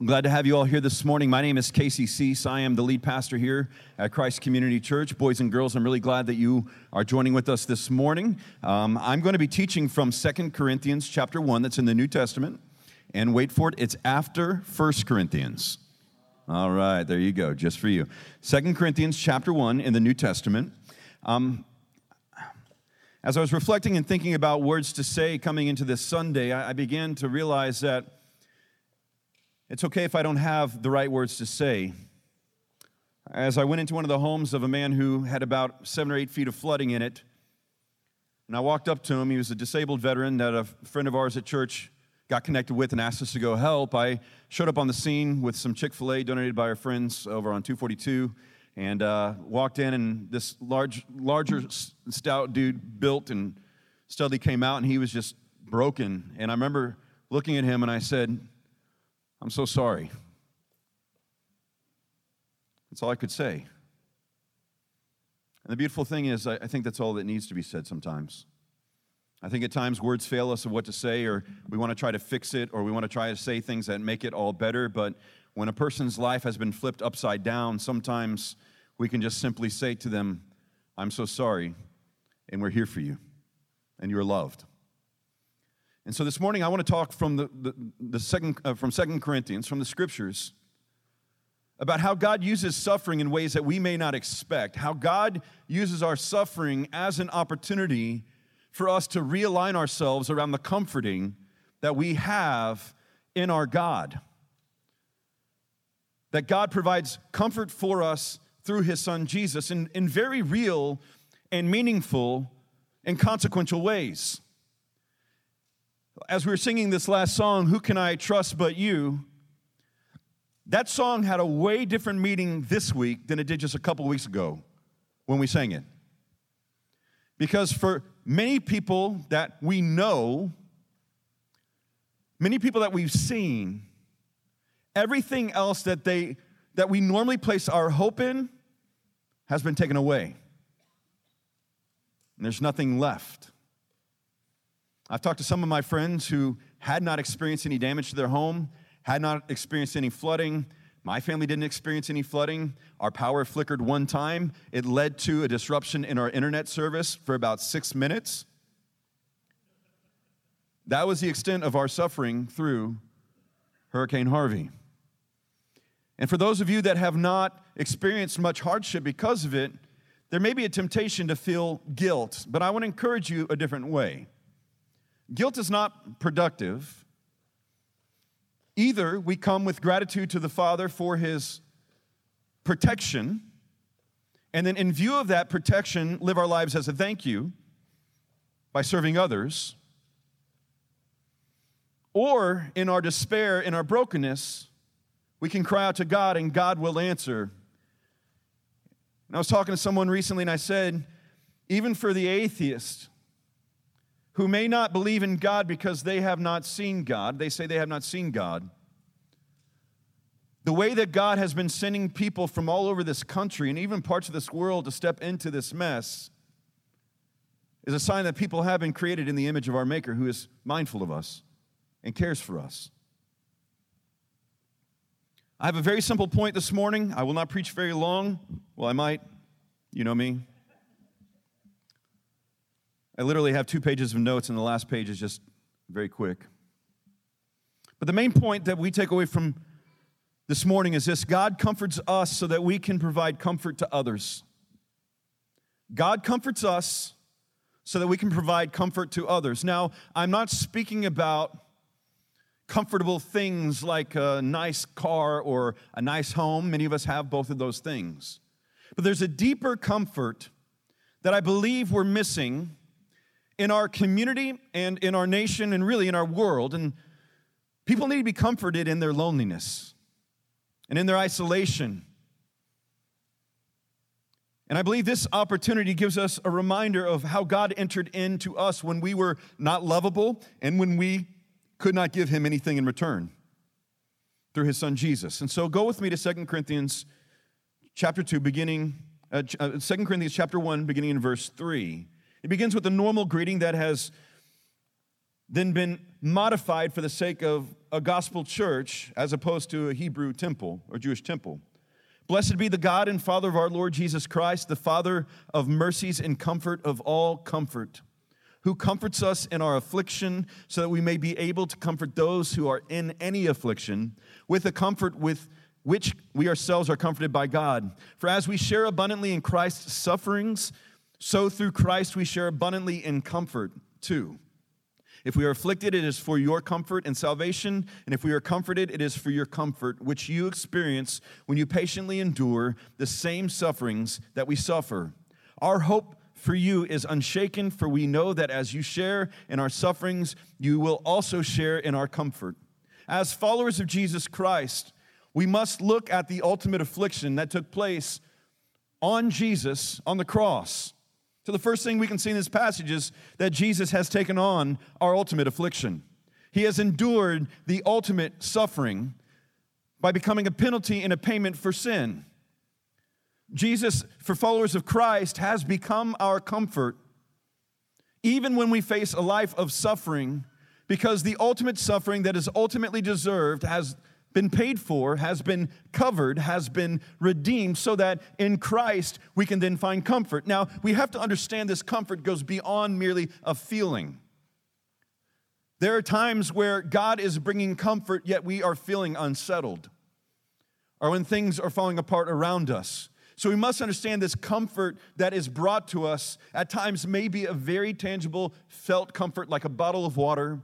I'm glad to have you all here this morning. My name is Casey Cease. I am the lead pastor here at Christ Community Church. Boys and girls, I'm really glad that you are joining with us this morning. Um, I'm going to be teaching from Second Corinthians chapter 1, that's in the New Testament. And wait for it, it's after First Corinthians. All right, there you go, just for you. Second Corinthians chapter 1 in the New Testament. Um, as I was reflecting and thinking about words to say coming into this Sunday, I, I began to realize that it's okay if I don't have the right words to say. As I went into one of the homes of a man who had about seven or eight feet of flooding in it, and I walked up to him, he was a disabled veteran that a friend of ours at church got connected with and asked us to go help. I showed up on the scene with some Chick fil A donated by our friends over on 242 and uh, walked in, and this large, larger, stout dude built and steadily came out, and he was just broken. And I remember looking at him and I said, I'm so sorry. That's all I could say. And the beautiful thing is, I think that's all that needs to be said sometimes. I think at times words fail us of what to say, or we want to try to fix it, or we want to try to say things that make it all better. But when a person's life has been flipped upside down, sometimes we can just simply say to them, I'm so sorry, and we're here for you, and you're loved. And so this morning I want to talk from the, the, the second uh, from Second Corinthians, from the scriptures, about how God uses suffering in ways that we may not expect, how God uses our suffering as an opportunity for us to realign ourselves around the comforting that we have in our God. That God provides comfort for us through his son Jesus in, in very real and meaningful and consequential ways as we were singing this last song, Who Can I Trust But You? That song had a way different meaning this week than it did just a couple weeks ago when we sang it. Because for many people that we know, many people that we've seen, everything else that they that we normally place our hope in has been taken away. And there's nothing left. I've talked to some of my friends who had not experienced any damage to their home, had not experienced any flooding. My family didn't experience any flooding. Our power flickered one time. It led to a disruption in our internet service for about six minutes. That was the extent of our suffering through Hurricane Harvey. And for those of you that have not experienced much hardship because of it, there may be a temptation to feel guilt, but I want to encourage you a different way. Guilt is not productive. Either we come with gratitude to the Father for his protection, and then in view of that protection, live our lives as a thank you by serving others. Or in our despair, in our brokenness, we can cry out to God and God will answer. And I was talking to someone recently and I said, even for the atheist, who may not believe in God because they have not seen God. They say they have not seen God. The way that God has been sending people from all over this country and even parts of this world to step into this mess is a sign that people have been created in the image of our Maker who is mindful of us and cares for us. I have a very simple point this morning. I will not preach very long. Well, I might. You know me. I literally have two pages of notes, and the last page is just very quick. But the main point that we take away from this morning is this God comforts us so that we can provide comfort to others. God comforts us so that we can provide comfort to others. Now, I'm not speaking about comfortable things like a nice car or a nice home. Many of us have both of those things. But there's a deeper comfort that I believe we're missing in our community and in our nation and really in our world. And people need to be comforted in their loneliness and in their isolation. And I believe this opportunity gives us a reminder of how God entered into us when we were not lovable and when we could not give him anything in return through his son Jesus. And so go with me to Second Corinthians chapter 2 beginning uh, 2 uh, Corinthians chapter 1 beginning in verse 3. It begins with a normal greeting that has then been modified for the sake of a gospel church as opposed to a Hebrew temple or Jewish temple. Blessed be the God and Father of our Lord Jesus Christ, the Father of mercies and comfort of all comfort, who comforts us in our affliction, so that we may be able to comfort those who are in any affliction with the comfort with which we ourselves are comforted by God. For as we share abundantly in Christ's sufferings, so through Christ we share abundantly in comfort too. If we are afflicted, it is for your comfort and salvation. And if we are comforted, it is for your comfort, which you experience when you patiently endure the same sufferings that we suffer. Our hope for you is unshaken, for we know that as you share in our sufferings, you will also share in our comfort. As followers of Jesus Christ, we must look at the ultimate affliction that took place on Jesus on the cross. So, the first thing we can see in this passage is that Jesus has taken on our ultimate affliction. He has endured the ultimate suffering by becoming a penalty and a payment for sin. Jesus, for followers of Christ, has become our comfort, even when we face a life of suffering, because the ultimate suffering that is ultimately deserved has been paid for, has been covered, has been redeemed, so that in Christ we can then find comfort. Now, we have to understand this comfort goes beyond merely a feeling. There are times where God is bringing comfort, yet we are feeling unsettled, or when things are falling apart around us. So we must understand this comfort that is brought to us at times may be a very tangible, felt comfort, like a bottle of water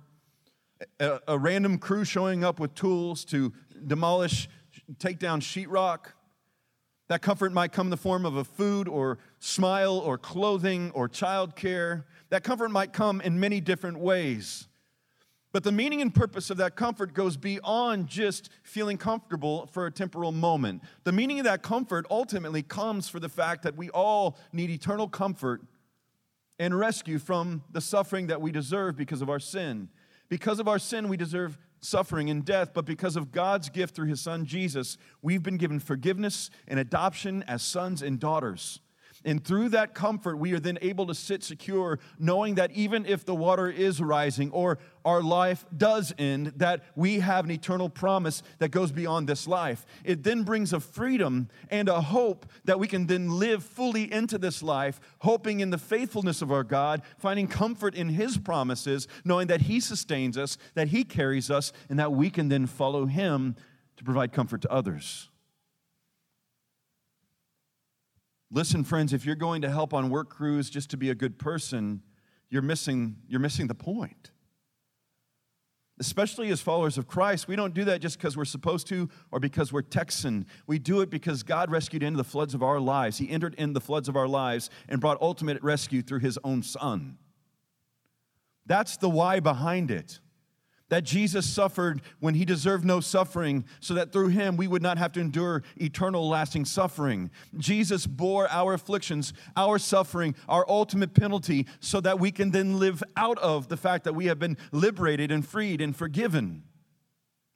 a, a random crew showing up with tools to demolish, take down sheetrock. That comfort might come in the form of a food or smile or clothing or childcare. That comfort might come in many different ways. But the meaning and purpose of that comfort goes beyond just feeling comfortable for a temporal moment. The meaning of that comfort ultimately comes for the fact that we all need eternal comfort and rescue from the suffering that we deserve because of our sin. Because of our sin, we deserve suffering and death, but because of God's gift through his son Jesus, we've been given forgiveness and adoption as sons and daughters. And through that comfort, we are then able to sit secure, knowing that even if the water is rising or our life does end, that we have an eternal promise that goes beyond this life. It then brings a freedom and a hope that we can then live fully into this life, hoping in the faithfulness of our God, finding comfort in His promises, knowing that He sustains us, that He carries us, and that we can then follow Him to provide comfort to others. Listen, friends, if you're going to help on work crews just to be a good person, you're missing, you're missing the point. Especially as followers of Christ, we don't do that just because we're supposed to or because we're Texan. We do it because God rescued into the floods of our lives. He entered in the floods of our lives and brought ultimate rescue through his own son. That's the why behind it that Jesus suffered when he deserved no suffering, so that through him we would not have to endure eternal lasting suffering. Jesus bore our afflictions, our suffering, our ultimate penalty, so that we can then live out of the fact that we have been liberated and freed and forgiven.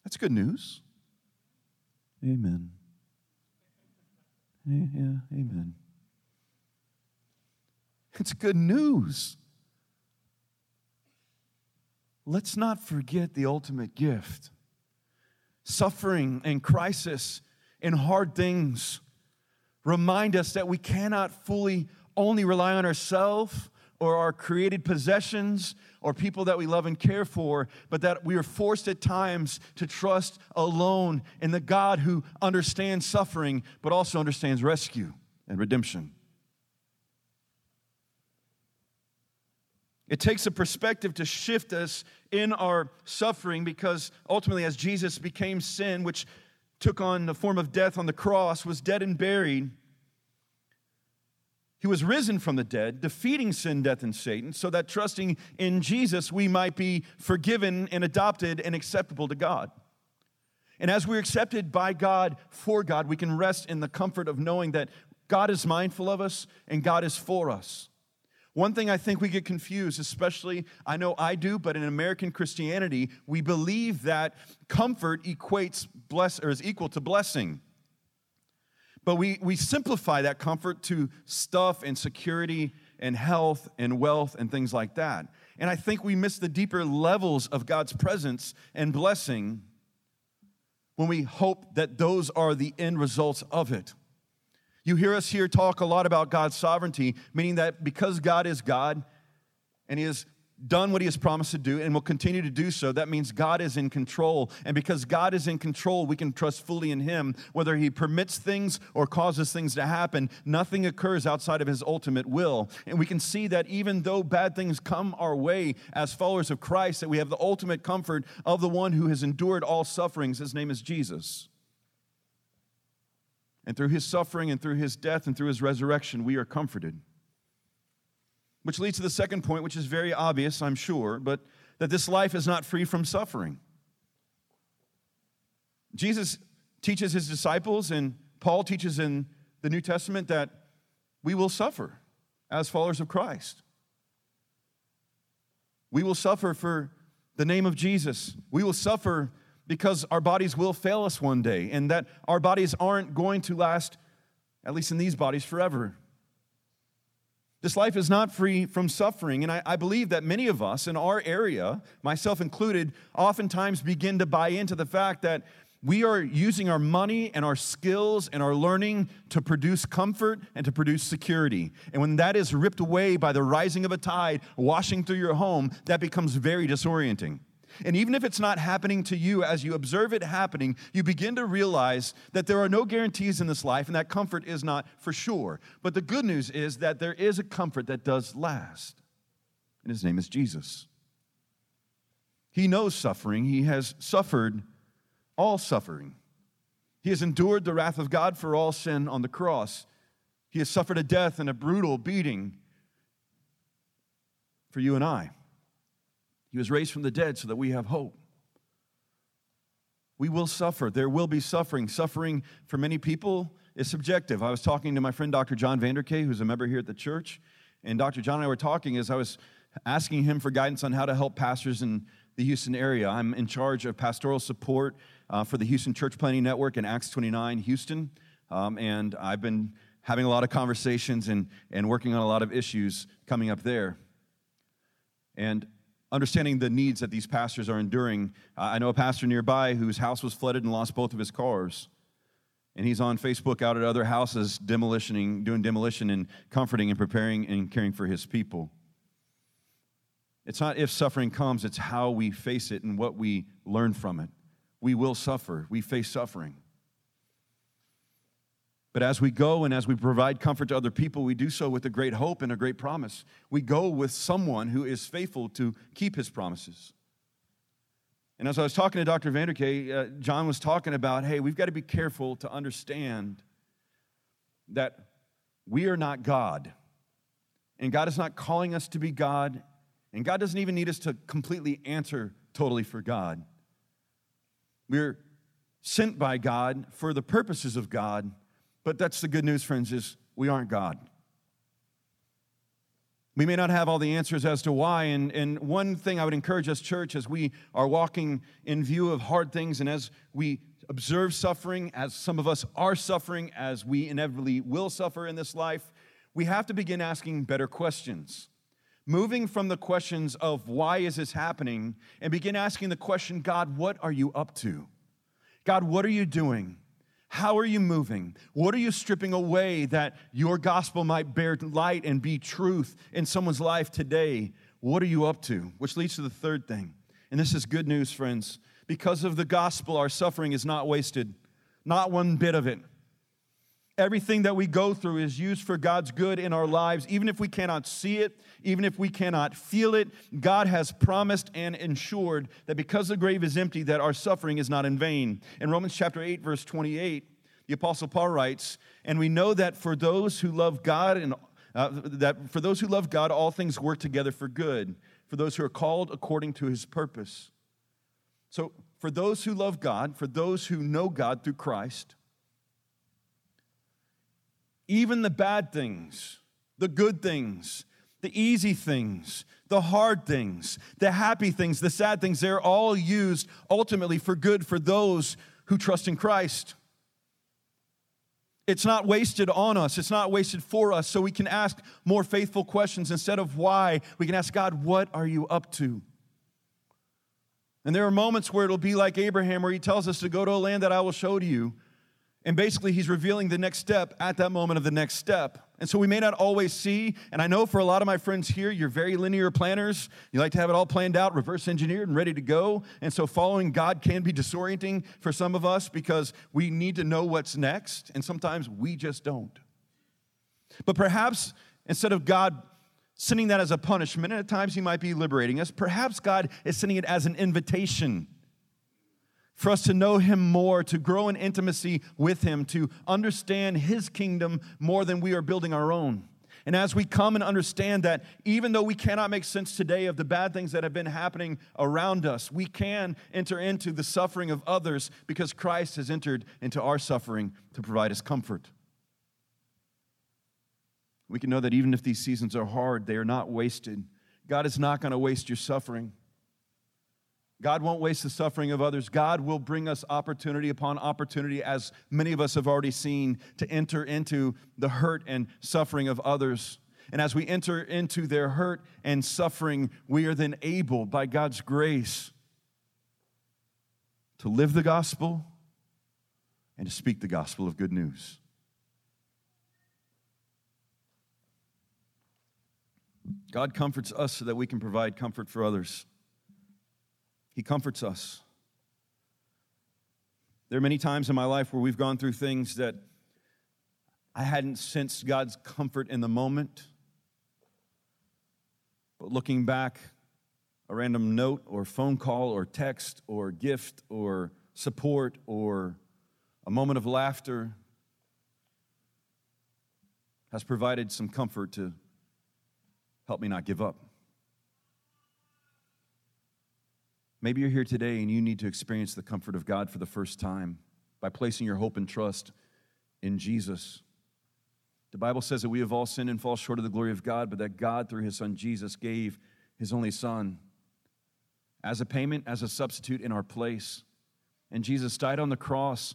That's good news. Amen. Yeah, amen. It's good news let's not forget the ultimate gift. Suffering and crisis and hard things remind us that we cannot fully only rely on ourselves or our created possessions or people that we love and care for, but that we are forced at times to trust alone in the God who understands suffering but also understands rescue and redemption. It takes a perspective to shift us in our suffering because ultimately, as Jesus became sin, which took on the form of death on the cross, was dead and buried, he was risen from the dead, defeating sin, death, and Satan, so that trusting in Jesus, we might be forgiven and adopted and acceptable to God. And as we're accepted by God for God, we can rest in the comfort of knowing that God is mindful of us and God is for us. One thing I think we get confused, especially I know I do, but in American Christianity, we believe that comfort equates bless or is equal to blessing. But we, we simplify that comfort to stuff and security and health and wealth and things like that. And I think we miss the deeper levels of God's presence and blessing when we hope that those are the end results of it. You hear us here talk a lot about God's sovereignty, meaning that because God is God and He has done what he has promised to do and will continue to do so, that means God is in control. And because God is in control, we can trust fully in him. Whether he permits things or causes things to happen, nothing occurs outside of his ultimate will. And we can see that even though bad things come our way as followers of Christ, that we have the ultimate comfort of the one who has endured all sufferings. His name is Jesus. And through his suffering and through his death and through his resurrection, we are comforted. Which leads to the second point, which is very obvious, I'm sure, but that this life is not free from suffering. Jesus teaches his disciples, and Paul teaches in the New Testament that we will suffer as followers of Christ. We will suffer for the name of Jesus. We will suffer because our bodies will fail us one day, and that our bodies aren't going to last, at least in these bodies, forever. This life is not free from suffering. And I, I, believe that many of us in our area, myself included, oftentimes begin to buy into the fact that we are using our money and our skills and our learning to produce comfort and to produce security. And when that is ripped away by the rising of a tide washing through your home, that becomes very disorienting. And even if it's not happening to you, as you observe it happening, you begin to realize that there are no guarantees in this life and that comfort is not for sure. But the good news is that there is a comfort that does last, and his name is Jesus. He knows suffering, he has suffered all suffering. He has endured the wrath of God for all sin on the cross. He has suffered a death and a brutal beating for you and I. He was raised from the dead so that we have hope. We will suffer. There will be suffering. Suffering for many people is subjective. I was talking to my friend Dr. John Vanderkay, who's a member here at the church, and Dr. John and I were talking as I was asking him for guidance on how to help pastors in the Houston area. I'm in charge of pastoral support uh, for the Houston Church Planting Network in Acts 29 Houston, um, and I've been having a lot of conversations and, and working on a lot of issues coming up there. And understanding the needs that these pastors are enduring. Uh, I know a pastor nearby whose house was flooded and lost both of his cars. And he's on Facebook out at other houses, demolitioning, doing demolition and comforting and preparing and caring for his people. It's not if suffering comes, it's how we face it and what we learn from it. We will suffer, we face suffering. But as we go and as we provide comfort to other people, we do so with a great hope and a great promise. We go with someone who is faithful to keep his promises. And as I was talking to Dr. Vanderkay, uh, John was talking about hey, we've got to be careful to understand that we are not God. And God is not calling us to be God. And God doesn't even need us to completely answer totally for God. We're sent by God for the purposes of God but that's the good news, friends, is we aren't God. We may not have all the answers as to why. And, and one thing I would encourage us, church, as we are walking in view of hard things and as we observe suffering, as some of us are suffering, as we inevitably will suffer in this life, we have to begin asking better questions. Moving from the questions of why is this happening and begin asking the question God, what are you up to? God, what are you doing? How are you moving? What are you stripping away that your gospel might bear light and be truth in someone's life today? What are you up to? Which leads to the third thing. And this is good news, friends. Because of the gospel, our suffering is not wasted, not one bit of it. Everything that we go through is used for God's good in our lives, even if we cannot see it, even if we cannot feel it. God has promised and ensured that because the grave is empty, that our suffering is not in vain. In Romans chapter 8, verse 28, the Apostle Paul writes, And we know that for those who love God and uh, that for those who love God, all things work together for good, for those who are called according to his purpose. So, for those who love God, for those who know God through Christ, even the bad things, the good things, the easy things, the hard things, the happy things, the sad things, they're all used ultimately for good for those who trust in Christ. It's not wasted on us. It's not wasted for us. So we can ask more faithful questions. Instead of why, we can ask God, What are you up to? And there are moments where it'll be like Abraham, where he tells us to go to a land that I will show to you. And basically, he's revealing the next step at that moment of the next step. And so we may not always see, and I know for a lot of my friends here, you're very linear planners. You like to have it all planned out, reverse engineered, and ready to go. And so following God can be disorienting for some of us because we need to know what's next, and sometimes we just don't. But perhaps instead of God sending that as a punishment, and at times He might be liberating us, perhaps God is sending it as an invitation for us to know Him more, to grow in intimacy with Him, to understand His kingdom more than we are building our own. And as we come and understand that, even though we cannot make sense today of the bad things that have been happening around us, we can enter into the suffering of others because Christ has entered into our suffering to provide us comfort. We can know that even if these seasons are hard, they are not wasted. God is not going to waste your suffering. God won't waste the suffering of others. God will bring us opportunity upon opportunity, as many of us have already seen, to enter into the hurt and suffering of others. And as we enter into their hurt and suffering, we are then able, by God's grace, to live the gospel and to speak the gospel of good news. God comforts us so that we can provide comfort for others. He comforts us. There are many times in my life where we've gone through things that I hadn't sensed God's comfort in the moment. But looking back, a random note or phone call or text or gift or support or a moment of laughter has provided some comfort to help me not give up. Maybe you're here today and you need to experience the comfort of God for the first time by placing your hope and trust in Jesus. The Bible says that we have all sinned and fall short of the glory of God, but that God, through his Son Jesus, gave his only Son as a payment, as a substitute in our place. And Jesus died on the cross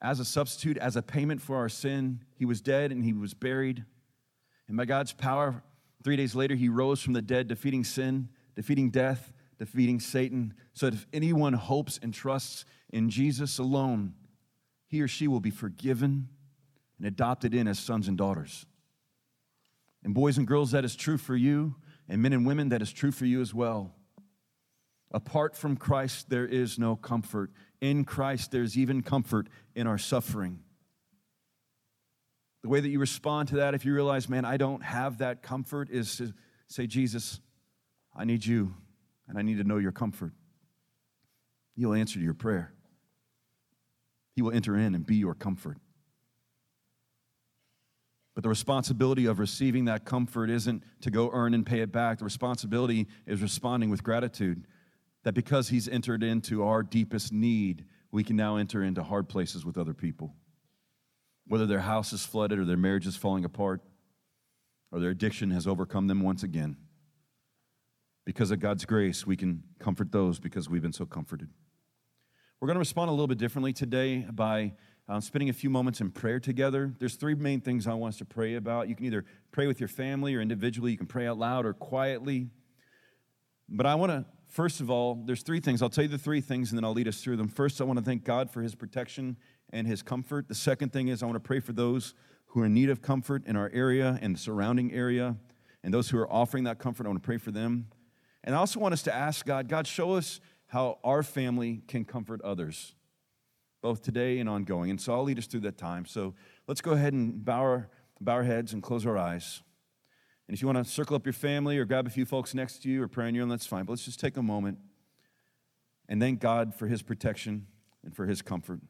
as a substitute, as a payment for our sin. He was dead and he was buried. And by God's power, three days later, he rose from the dead, defeating sin, defeating death, defeating Satan, so that if anyone hopes and trusts in Jesus alone, he or she will be forgiven and adopted in as sons and daughters. And boys and girls, that is true for you, and men and women, that is true for you as well. Apart from Christ, there is no comfort. In Christ, there's even comfort in our suffering. The way that you respond to that, if you realize, man, I don't have that comfort, is to say, Jesus, I need you and I need to know your comfort. He'll answer your prayer. He will enter in and be your comfort. But the responsibility of receiving that comfort isn't to go earn and pay it back. The responsibility is responding with gratitude that because He's entered into our deepest need, we can now enter into hard places with other people. Whether their house is flooded or their marriage is falling apart or their addiction has overcome them once again because of God's grace, we can comfort those because we've been so comforted. We're going to respond a little bit differently today by uh, spending a few moments in prayer together. There's three main things I want us to pray about. You can either pray with your family or individually, you can pray out loud or quietly. But I want to, first of all, there's three things. I'll tell you the three things and then I'll lead us through them. First, I want to thank God for his protection and his comfort. The second thing is I want to pray for those who are in need of comfort in our area and the surrounding area. And those who are offering that comfort, I want to pray for them. And I also want us to ask God, God, show us how our family can comfort others, both today and ongoing. And so I'll lead us through that time. So let's go ahead and bow our, bow our heads and close our eyes. And if you want to circle up your family or grab a few folks next to you or pray on your own, that's fine. But let's just take a moment and thank God for his protection and for his comfort.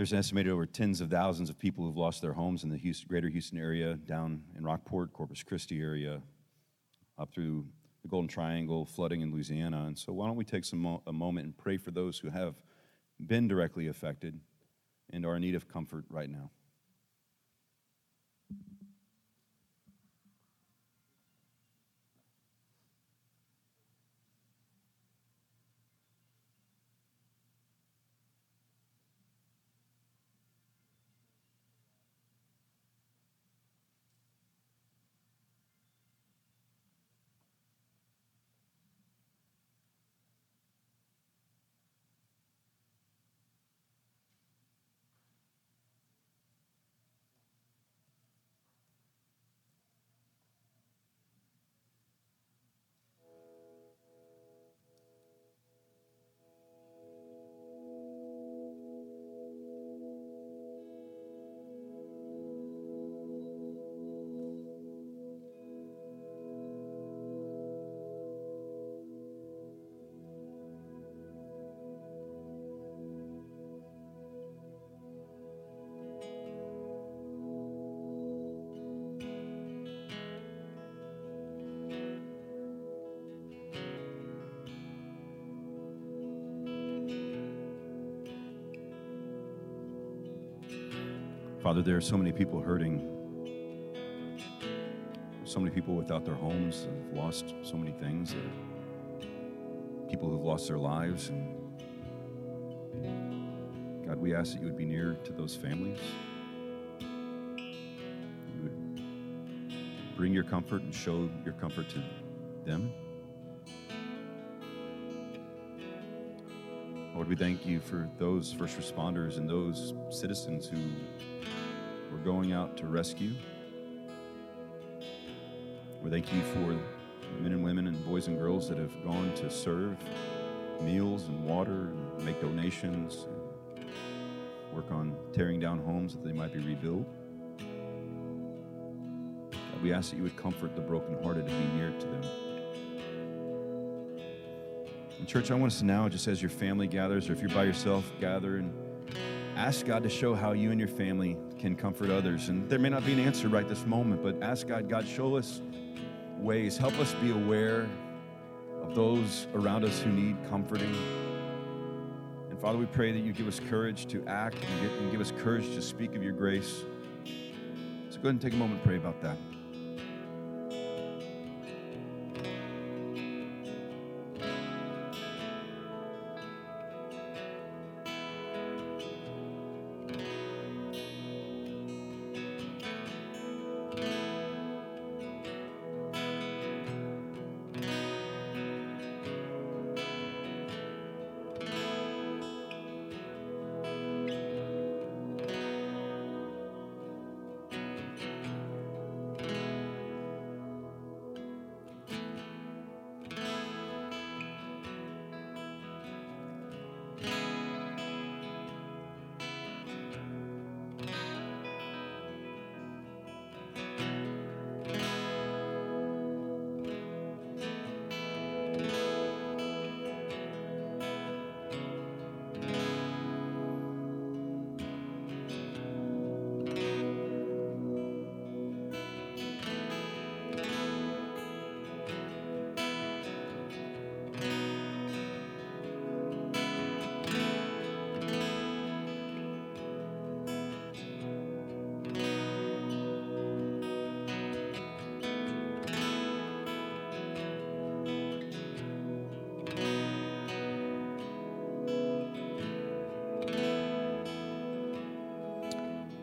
There's an estimated over tens of thousands of people who've lost their homes in the Houston, greater Houston area, down in Rockport, Corpus Christi area, up through the Golden Triangle, flooding in Louisiana. And so, why don't we take some mo- a moment and pray for those who have been directly affected and are in need of comfort right now? Father, there are so many people hurting. So many people without their homes have lost so many things. People who've lost their lives. And God, we ask that you would be near to those families. You would bring your comfort and show your comfort to them. Lord, we thank you for those first responders and those citizens who were going out to rescue. We thank you for men and women and boys and girls that have gone to serve meals and water and make donations, and work on tearing down homes that they might be rebuilt. We ask that you would comfort the brokenhearted and be near to them. And church, I want us to now, just as your family gathers, or if you're by yourself, gather and ask God to show how you and your family can comfort others. And there may not be an answer right this moment, but ask God, God, show us ways. Help us be aware of those around us who need comforting. And Father, we pray that you give us courage to act and, get, and give us courage to speak of your grace. So go ahead and take a moment and pray about that.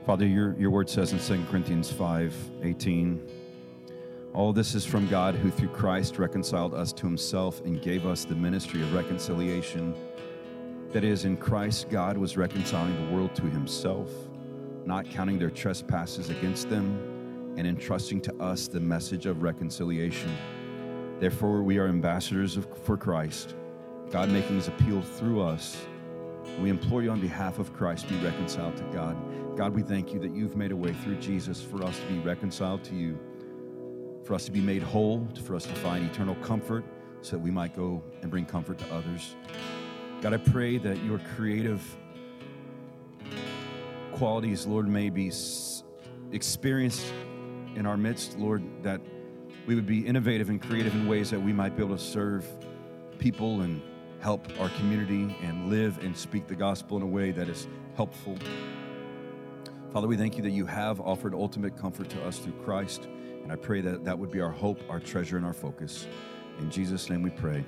Father, your, your word says in 2 Corinthians 5 18, all this is from God who through Christ reconciled us to himself and gave us the ministry of reconciliation. That is, in Christ, God was reconciling the world to himself, not counting their trespasses against them, and entrusting to us the message of reconciliation. Therefore, we are ambassadors of, for Christ, God making his appeal through us. We implore you on behalf of Christ, to be reconciled to God. God, we thank you that you've made a way through Jesus for us to be reconciled to you, for us to be made whole, for us to find eternal comfort, so that we might go and bring comfort to others. God, I pray that your creative qualities, Lord, may be experienced in our midst, Lord, that we would be innovative and creative in ways that we might be able to serve people and help our community and live and speak the gospel in a way that is helpful. Father, we thank you that you have offered ultimate comfort to us through Christ. And I pray that that would be our hope, our treasure, and our focus. In Jesus' name we pray.